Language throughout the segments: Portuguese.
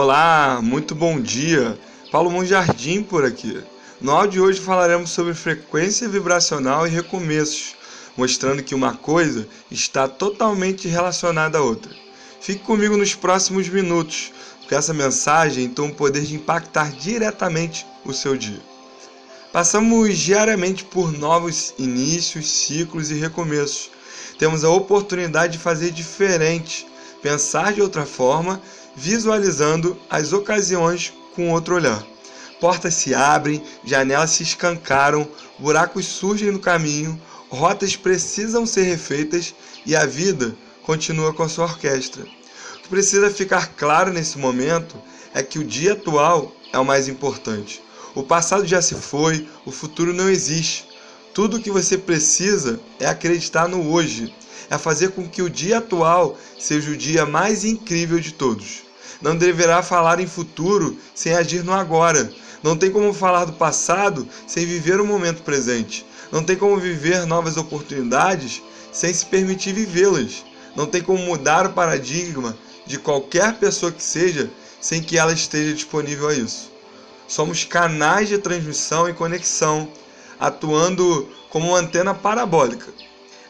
Olá, muito bom dia. Paulo Monjardim por aqui. No áudio de hoje falaremos sobre frequência vibracional e recomeços, mostrando que uma coisa está totalmente relacionada à outra. Fique comigo nos próximos minutos, porque essa mensagem tem o poder de impactar diretamente o seu dia. Passamos diariamente por novos inícios, ciclos e recomeços. Temos a oportunidade de fazer diferente, pensar de outra forma, visualizando as ocasiões com outro olhar. Portas se abrem, janelas se escancaram, buracos surgem no caminho, rotas precisam ser refeitas e a vida continua com a sua orquestra. O que precisa ficar claro nesse momento é que o dia atual é o mais importante. O passado já se foi, o futuro não existe. Tudo o que você precisa é acreditar no hoje, é fazer com que o dia atual seja o dia mais incrível de todos. Não deverá falar em futuro sem agir no agora. Não tem como falar do passado sem viver o momento presente. Não tem como viver novas oportunidades sem se permitir vivê-las. Não tem como mudar o paradigma de qualquer pessoa que seja sem que ela esteja disponível a isso. Somos canais de transmissão e conexão, atuando como uma antena parabólica.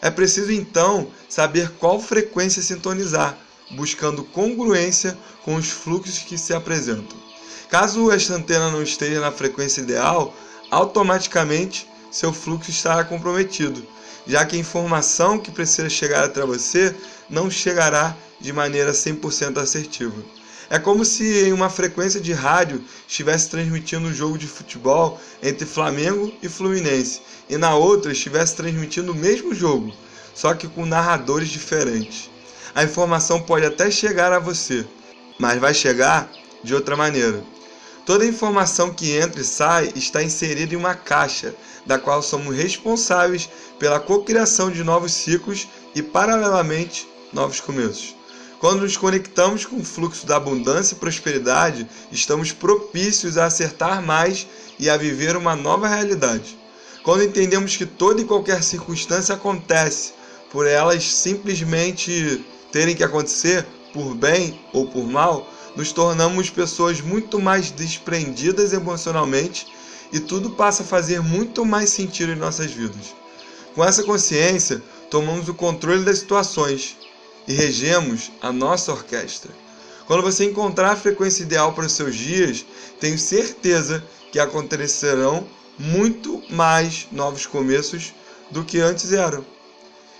É preciso então saber qual frequência sintonizar, buscando congruência com os fluxos que se apresentam. Caso esta antena não esteja na frequência ideal, automaticamente seu fluxo estará comprometido, já que a informação que precisa chegar até você não chegará de maneira 100% assertiva. É como se em uma frequência de rádio estivesse transmitindo um jogo de futebol entre Flamengo e Fluminense, e na outra estivesse transmitindo o mesmo jogo, só que com narradores diferentes. A informação pode até chegar a você, mas vai chegar de outra maneira. Toda informação que entra e sai está inserida em uma caixa, da qual somos responsáveis pela cocriação de novos ciclos e, paralelamente, novos começos. Quando nos conectamos com o fluxo da abundância e prosperidade, estamos propícios a acertar mais e a viver uma nova realidade. Quando entendemos que toda e qualquer circunstância acontece por elas simplesmente terem que acontecer, por bem ou por mal, nos tornamos pessoas muito mais desprendidas emocionalmente e tudo passa a fazer muito mais sentido em nossas vidas. Com essa consciência, tomamos o controle das situações e regemos a nossa orquestra. Quando você encontrar a frequência ideal para os seus dias, tenho certeza que acontecerão muito mais novos começos do que antes eram.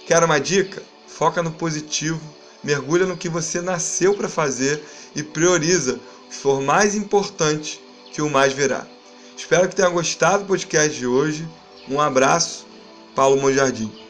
Quer uma dica? Foca no positivo, mergulha no que você nasceu para fazer e prioriza o que for mais importante que o mais virá. Espero que tenha gostado do podcast de hoje. Um abraço, Paulo Monjardim.